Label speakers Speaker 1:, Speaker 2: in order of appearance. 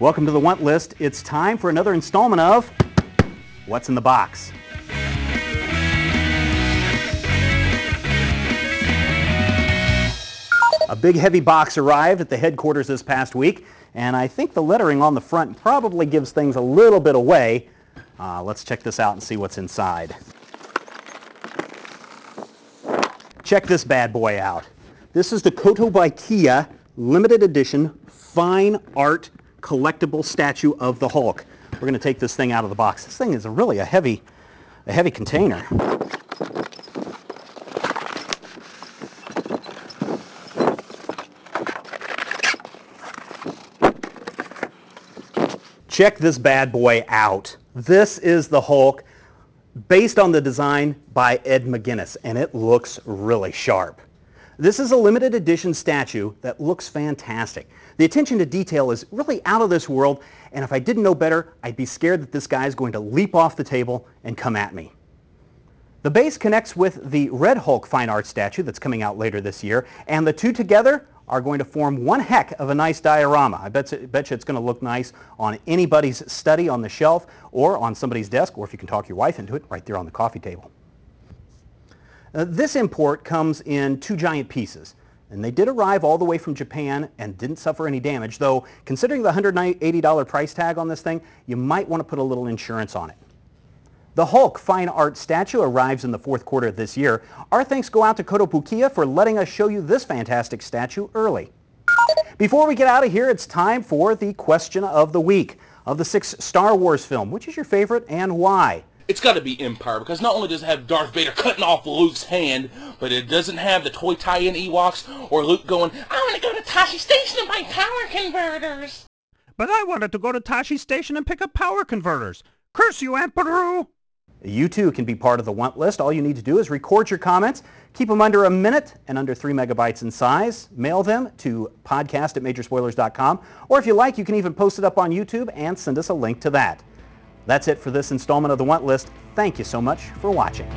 Speaker 1: Welcome to the Want List. It's time for another installment of What's in the Box. A big heavy box arrived at the headquarters this past week, and I think the lettering on the front probably gives things a little bit away. Uh, let's check this out and see what's inside. Check this bad boy out. This is the Kotobukiya limited edition fine art collectible statue of the Hulk. We're going to take this thing out of the box. This thing is a really a heavy, a heavy container. Check this bad boy out. This is the Hulk based on the design by Ed McGuinness, and it looks really sharp. This is a limited edition statue that looks fantastic. The attention to detail is really out of this world, and if I didn't know better, I'd be scared that this guy is going to leap off the table and come at me. The base connects with the Red Hulk fine art statue that's coming out later this year, and the two together are going to form one heck of a nice diorama. I bet, you, bet you it's going to look nice on anybody's study on the shelf or on somebody's desk, or if you can talk your wife into it, right there on the coffee table. Uh, this import comes in two giant pieces. And they did arrive all the way from Japan and didn't suffer any damage, though considering the $180 price tag on this thing, you might want to put a little insurance on it. The Hulk fine art statue arrives in the fourth quarter of this year. Our thanks go out to Kotobukiya for letting us show you this fantastic statue early. Before we get out of here, it's time for the question of the week. Of the six Star Wars film, which is your favorite and why?
Speaker 2: It's got to be Empire because not only does it have Darth Vader cutting off Luke's hand, but it doesn't have the toy tie-in Ewoks or Luke going, I want to go to Tosche Station and buy power converters.
Speaker 3: But I wanted to go to Tosche Station and pick up power converters. Curse you, Aunt Beru!
Speaker 1: You too can be part of the want list. All you need to do is record your comments, keep them under a minute and under three megabytes in size, mail them to podcast at majorspoilers.com, or if you like, you can even post it up on YouTube and send us a link to that. That's it for this installment of the Want List. Thank you so much for watching.